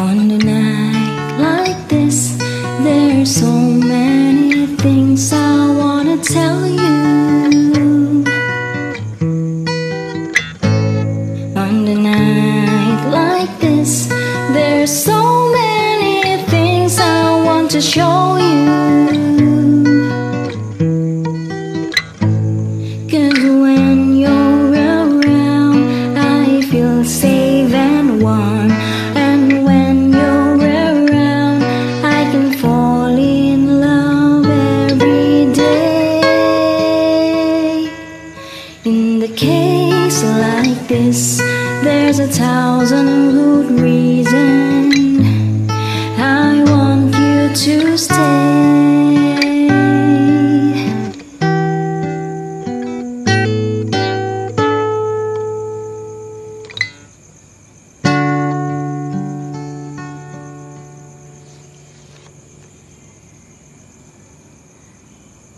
On a night like this, there's so many things I wanna tell you. On a night like this, there's so many things I want to show you. Case like this, there's a thousand good reasons I want you to stay.